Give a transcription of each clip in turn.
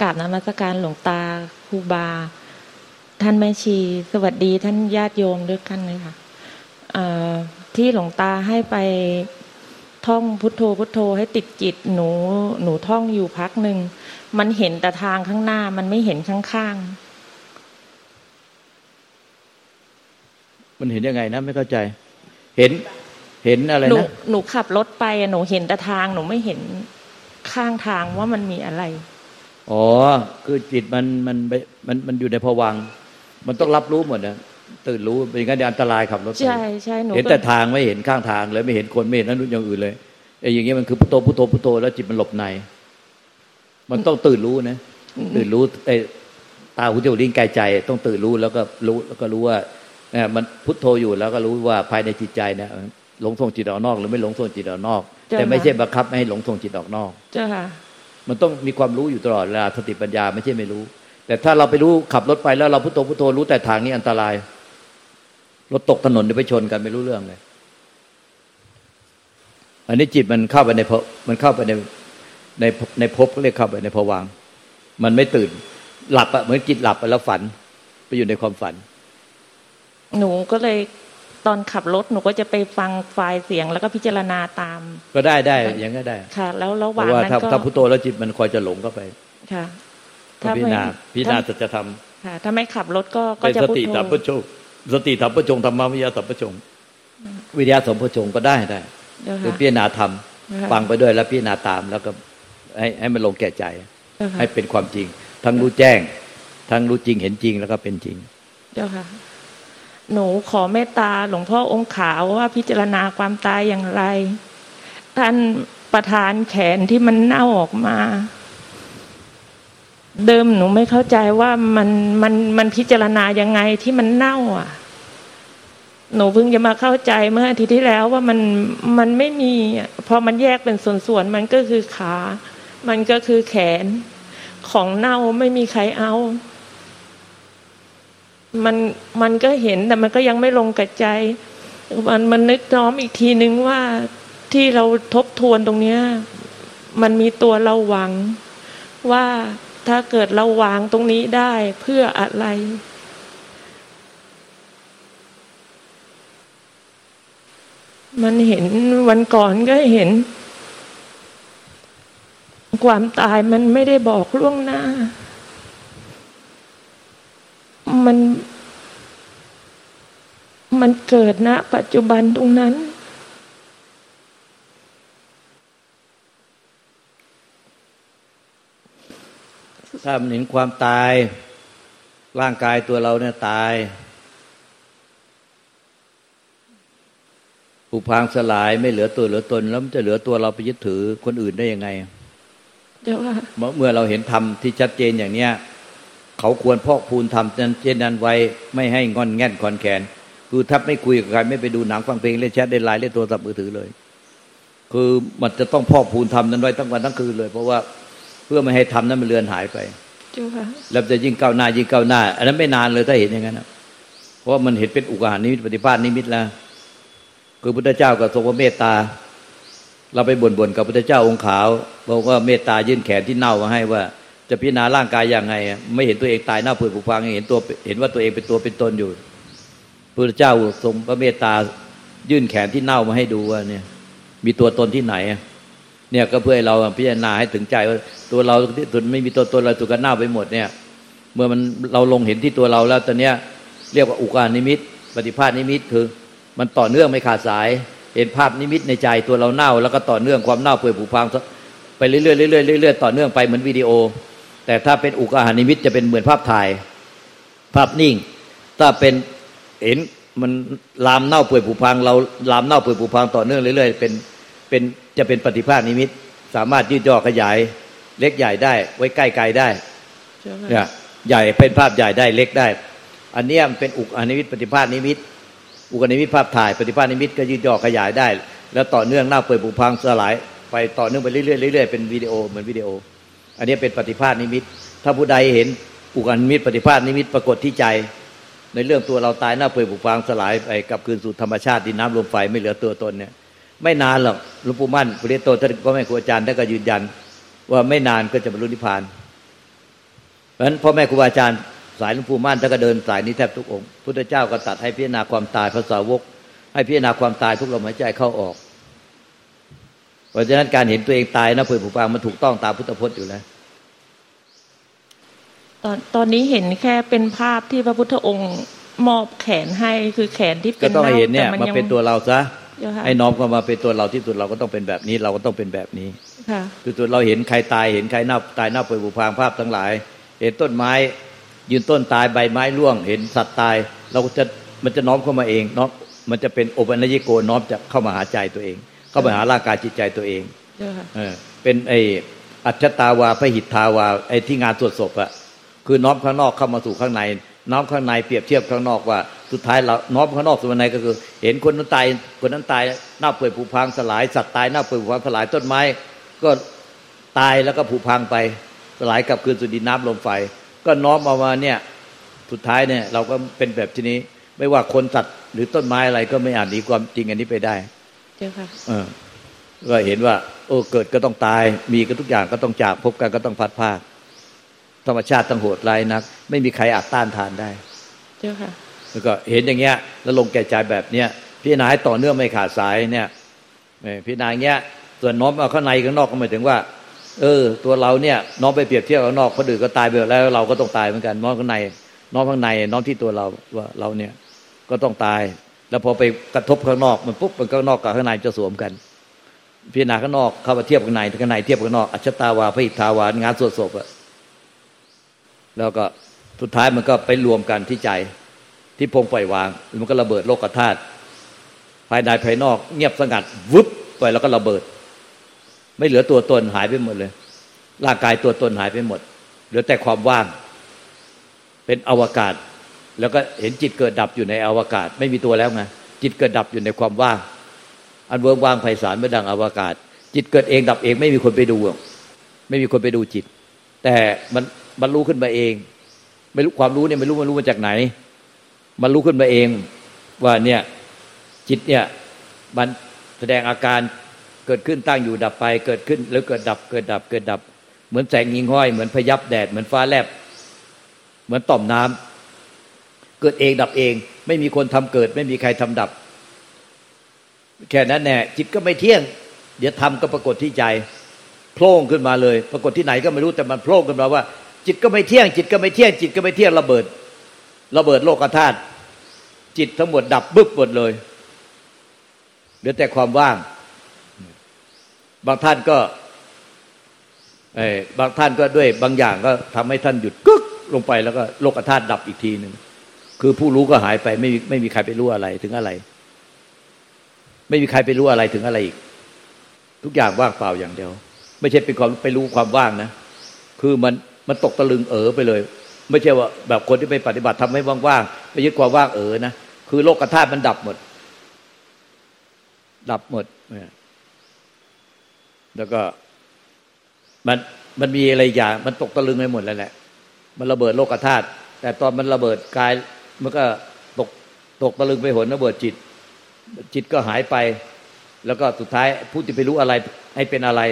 กราบนมัสการหลวงตาครูบา ท่านแม่ชี สวัสดีท่านญาติโยมด้วยกันเลยค่ะที่หลวงตาให้ไปท่องพุทโธพุทโธให้ติดจิตหนูหนูท่องอยู่พักหนึ่ง มันเห็นแต่ทางข้างหน้า มันไม่เห็นข้างมันเห็นยังไงนะไม่เข้าใจ เห็นเห็นอะไรๆหนูนะหนูขับรถไปอะหนูเห็นแต่ทางหนูไม่เห็นข้างทางว่ามันมีอะไร อ๋อ คือจิตมันมันไปมันมันอยู่ในภวังค์มันต้องรับรู้หมดนะตื่นรู้เป็นงั้นเดี๋ยวอันตรายขับรถไปใช่ใช่หนูเห็นก็แต่ทางไม่เห็นข้างทางเลยไม่เห็นคนไม่เห็นนั้นอย่างอื่นเลยไอ้อย่างเงี้ยมันคือพุทโธพุทโธพุทโธแล้วจิตมันหลบใน มันต้องตื่นรู้นะตื่นรู้ไอ้ตาหูจมูกลิ้นกายใจ ต้องตื่นรู้แล้วก็รู้แล้วก็รู้ว่าเนี่ยมันพุทโธอยู่แล้วก็รู้ว่าภายในจิตใจเนี่ยหลงส่งจิตออกนอก หรือไม่หลงส่งจิตออกนอก แต่ไม่ใช่บังคับไม่ให้หลงส่งจิตออกนอกเจ้าค่ะมันต้องมีความรู้อยู่ตลอดเวลาสติปัญญาไม่ใช่ไม่รู้ แต่ถ้าเราไปรู้ขับรถไปแล้วเราพุทโธพุทโธรู้แต่ทางนี้อันตรายรถตกถนนเดี๋ยวไปชนกันไม่รู้เรื่องเลย อันนี้จิตมันเข้าไปในภพมันเข้าไปใน ในในภพก็เรียกเข้าไปในภวังค์มันไม่ตื่น หลับอะเหมือนจิตหลับไปแล้วฝัน ไปอยู่ในความฝัน หนูก็เลยตอนขับรถหนูก็จะไปฟังไฟล์เสียงแล้วก็พิจารณาตาม ก็ได้ได้อย่างก็ได้ ค่ะ แล้วระหเพว่างราะว่านั้นถ้าก็ถ้าพุทโธแล้วจิตมันคอยจะหลงเข้าไปค่ะก็พิจารณาพิจารณาสัจธรรมค่ะ ถ้าไม่ขับรถก็ก็เป็นจะสพุทติโธสัมปชงสติสัมปชงธรรมวิทยาสัมปชงวิทยาสัมปชงก็ได้ได้เจ้าคือค่ะพิจารณาธรรมค่ะฟังไปด้วยแล้วพิจารณาตามแล้วก็ ให้ให้มันลงแก่ใจเจ้าค่ะให้เป็นความจริง ทั้งรู้แจ้ง ทั้งรู้จริงเห็นจริงแล้วก็เป็นจริง เจ้าค่ะ หนูขอเมตตาหลวงพ่อองค์ขาวว่าพิจารณาความตายอย่างไร ท่านประทานแขนที่มันเน่าออกมา เดิมหนูไม่เข้าใจว่ามันมันมันพิจารณายังไงที่มันเน่า อะ หนูเพิ่งจะมาเข้าใจเมื่ออาทิตย์ที่แล้วว่ามันมันไม่มีอะพอมันแยกเป็นส่วนๆมันก็คือขา มันก็คือแขนของเน่าไม่มีใครเอา มันมันก็เห็นแต่มันก็ยังไม่ลงกับใจ มันมันนึกน้อมอีกทีนึงว่าที่เราทบทวนตรงเนี้ย มันมีตัวเราหวัง ว่าถ้าเกิดเราวางตรงนี้ได้เพื่ออะไร มันเห็นวันก่อนก็เห็น ความตายมันไม่ได้บอกล่วงหน้า มัน มันเกิดณปัจจุบันตรงนั้น ถ้ามันเห็นความตาย ร่างกายตัวเราเนี่ยตายผุพังสลายไม่เหลือตัวเหลือตน แล้วมันจะเหลือตัวเราไปยึดถือคนอื่นได้ยังไง เดี๋ยวว่าเมื่อเมื่อเราเห็นธรรมที่ชัดเจนอย่างเนี้ยเขาควรพอกพูนทำนั้นเช่นนั้นไว้ไม่ให้งอนแง่นคอนแขน คือถ้าไม่คุยกับใครไม่ไปดูหนังฟังเพลงเล่นแชทเล่นไลน์เล่นโทรศัพท์มือถือเลย คือมันจะต้องพอกพูนทำนั้นไว้ทั้งวันทั้งคืนเลย เพราะว่าเพื่อไม่ให้ทำนั้นมันเลือนหายไปเจ้าค่ะแล้วจะยิ่งก้าวหน้ายิ่งก้าวหน้า อันนั้นไม่นานเลยถ้าเห็นอย่างนั้นนะเพราะว่ามันเห็นเป็นอุกาหานิมิตปฏิภาณนิมิตแล้วคือพุทธเจ้าก็ทรงว่าเมตตา เราไปบ่นๆกับพุทธเจ้าองค์ขาวบอกว่าเมตตายื่นแขนที่เน่ามาให้ว่า จะพิจารณาร่างกายอย่างไง ไม่เห็นตัวเองตายหน้าเปื่อยผุพังเห็นตัวเห็นว่าตัวเองเป็นตัวเป็นตนอยู่พุทธเจ้าทรงพระเมตตายื่นแขนที่เน่ามาให้ดูว่าเนี่ย มีตัวตนที่ไหนเนี่ยก็เพื่อให้เราพิจารณาให้ถึงใจว่าตัวเราที่สุดไม่มีตัวตนเราถูกกันเน่าไปหมดเนี่ย เมื่อมันเราลงเห็นที่ตัวเราแล้วตอนเนี้ยเรียกว่าอุคคหนิมิต ปฏิภาคนิมิตคือ มันต่อเนื่องไม่ขาดสาย เห็นภาพนิมิตในใจตัวเราเน่า แล้วก็ต่อเนื่องความเน่าเปื่อยผุพังไปเรื่อยๆเรื่อยๆเรื่อยๆต่อเนื่องไปเหมือนวิดีโอ แต่ถ้าเป็นอุคคหนิมิตจะเป็นเหมือนภาพถ่าย ภาพนิ่ง ถ้าเป็นเห็นมันลามเน่าเปื่อยผุพัง เราลามเน่าเปื่อยผุพังต่อเนื่องเรื่อยๆเป็นเป็นจะเป็นปฏิภาคนิมิต สามารถยืดย่อขยาย เล็กใหญ่ได้ ไว้ใกล้ไกลได้เจ้าเนี่ยขยายใหญ่เป็นภาพใหญ่ได้เล็กได้ อันเนี้ยมันเป็นอุคคหนิมิตปฏิภาคนิมิต อุคคหนิมิตภาพถ่ายปฏิภาคนิมิตก็ยืดย่อขยายได้ แล้วต่อเนื่องเน่าเปื่อยผุพังสลายไปต่อเนื่องไปเรื่อยๆเรื่อยๆเป็นวิดีโอเหมือนวิดีโอ อันนี้เป็นปฏิภาคนิมิต ถ้าผู้ใดเห็นอุคคหนิมิตปฏิภาคนิมิตปรากฏที่ใจ ในเรื่องตัวเราตายเน่าเปื่อยผุพังสลายไปกลับคืนสู่ธรรมชาติดินน้ำลมไฟไม่เหลือตัวตนเนี่ยไม่นานหรอกหลวงปู่มั่นปริโตท่านก็ไม่ครูอาจารย์ท่านก็ยืนยัน ว่าไม่นานก็จะบรรลุนิพพานเพราะฉะนั้นพ่อแม่ครูอาจารย์ สายหลวงปู่มั่นท่านก็เดินสายนี้แทบทุกองค์พุทธเจ้าก็ตัดให้พิจารณาความตายภาษาวก ให้พิจารณาความตายทุกลมหายใจเข้าออก เพราะฉะนั้นการเห็นตัวเองตายนะเพื่อผูกพังมันถูกต้องตามพุทธพจน์อยู่แล้วตอนตอนนี้เห็นแค่เป็นภาพที่พระพุทธองค์มอบแขนให้คือแขนที่เป็ก็นต้องให้เห็นเนี่ยแต่มายังเป็นตัวเราซะเดี๋ยวค่ะให้น้อมเข้ามาเป็นตัวเราที่สุดเราก็ต้องเป็นแบบนี้ เราก็ต้องเป็นแบบนี้ค่ะคือตัวเราเห็นใครตายเห็นใครหน้าตายหน้าเปื่อยผุพังภาพทั้งหลาย เห็นต้นไม้ ยืนต้นตายใบไม้ร่วง เห็นสัตว์ตาย เราก็จะมันจะน้อมเข้ามาเองน้อมมันจะเป็นโอปัญญิโกน้อมจะเข้ามาหาใจตัวเอง เข้ามาหาร่างกายจิตใจตัวเองเดี๋ยวค่ะเออเป็นไออัจฉตาวาพหิทธาวาไอที่งานตรวจศพอะคือน้อมข้างนอกเข้ามาสู่ข้างใน น้อมข้างในเปรียบเทียบข้างนอกว่า สุดท้ายเราน้อมข้างนอกสู่ข้างในก็คือ เห็นคนนั้นตายคนนั้นตายหน้าเปื่อยผุพังสลายสัตว์ตายหน้าเปื่อยผุพังสลายต้นไม้ ก็ตายแล้วก็ผุพังไปสลายกลับคืนสู่ดินน้ำลมไฟ ก็น้อมเอามาเนี่ย สุดท้ายเนี่ย เราก็เป็นแบบที่นี้ ไม่ว่าคนสัตว์หรือต้นไม้อะไรก็ไม่อาจหนีความจริงอันนี้ไปได้เดี๋ยวค่ะเออก็เห็นว่า โอ้เกิดก็ต้องตาย มีก็ทุกอย่างก็ต้องจากพบกันก็ต้องพัดพรากธรรมชาติตั้งโหดร้ายนัก ไม่มีใครอาจต้านทานได้เดี๋ยวค่ะแล้วก็เห็นอย่างเงี้ย แล้วลงแก่ใจแบบเนี้ยพิจารณาให้ต่อเนื่องไม่ขาดสายเนี่ยเออพิจารณาอย่างเงี้ยส่วนน้อมเอาข้างในข้างนอกก็หมายถึงว่า เออ ตัวเราเนี่ยน้อมไปเปรียบเทียบข้างนอกคนอื่นก็ตายไปแล้ว เราก็ต้องตายเหมือนกันน้อมข้างใน น้อมข้างใน น้อมที่ตัวเราว่าเราเนี่ยก็ต้องตาย แล้วพอไปกระทบข้างนอกมันปุ๊บมันข้างนอกกับข้างในจะสวมกัน พิจารณาข้างนอกเข้ามาเทียบข้างในข้างในเทียบข้างนอกอัจฉตาวาพิทาวางานสวดศพอะแล้วก็สุดท้ายมันก็ไปรวมกันที่ใจที่พงปล่อยวาง มันก็ระเบิดโลกธาตุภายในภายนอก เงียบสงัดวึบไปแล้วก็ระเบิด ไม่เหลือตัวตนหายไปหมดเลย ร่างกายตัวตนหายไปหมด เหลือแต่ความว่าง เป็นอวกาศ แล้วก็เห็นจิตเกิดดับอยู่ในอวกาศ ไม่มีตัวแล้วไงจิตเกิดดับอยู่ในความว่าง อันเวิ้งว้างไพศาลไม่ดังอวกาศ จิตเกิดเองดับเองไม่มีคนไปดู ไม่มีคนไปดูจิต แต่มันมันรู้ขึ้นมาเอง ไม่รู้ความรู้เนี่ยไม่รู้มันรู้มาจากไหน มันรู้ขึ้นมาเองว่าเนี่ยจิตเนี่ยมันแสดงอาการ เกิดขึ้นตั้งอยู่ดับไป เกิดขึ้นแล้วเกิดดับเกิดดับเกิดดับ เหมือนแสงยิงห้อย เหมือนพยับแดดเหมือนฟ้าแลบ เหมือนต่อมน้ำเกิดเองดับเอง ไม่มีคนทำเกิด ไม่มีใครทำดับ แค่นั้นแน่จิตก็ไม่เที่ยง เดี๋ยวทำก็ปรากฏที่ใจโผล่ขึ้นมาเลย ปรากฏที่ไหนก็ไม่รู้แต่มันโผล่ขึ้นมาว่า จิตก็ไม่เที่ยง จิตก็ไม่เที่ยง จิตก็ไม่เที่ยงระเบิด ระเบิดโลกธาตุจิตทั้งหมดดับบึ้บหมดเลยเหลือแต่ความว่าง บางท่านก็เออบางท่านก็ด้วยบางอย่างก็ทำให้ท่านหยุดกึกลงไปแล้วก็โลกธาตุดับอีกทีหนึ่งคือผู้รู้ก็หายไปไม่ไม่มีใครไปรู้อะไรถึงอะไร ไม่มีใครไปรู้อะไรถึงอะไรอีก ทุกอย่างว่างเปล่าอย่างเดียว ไม่ใช่เป็นความไปรู้ความว่างนะ คือมันมันตกตะลึงเออไปเลย ไม่ใช่ว่าแบบคนที่ไปปฏิบัติทำให้ว่างๆไปยึดความว่างเออนะคือโลกธาตุมันดับหมด ดับหมดเนี่ย แล้วก็มันมันมีอะไรอย่าง มันตกตะลึงไปหมดแล้วแหละ มันระเบิดโลกธาตุแต่ตอนมันระเบิดกายมันก็ตกตกตะลึงไปหนระเบิดจิต จิตก็หายไป แล้วก็สุดท้ายผู้ที่ไปรู้อะไรให้เป็นอะไร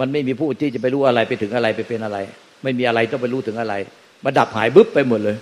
มันไม่มีผู้ที่จะไปรู้อะไรไปถึงอะไรไปเป็นอะไร ไม่มีอะไรต้องไปรู้ถึงอะไรมาดับหายบึ๊บไปหมดเลย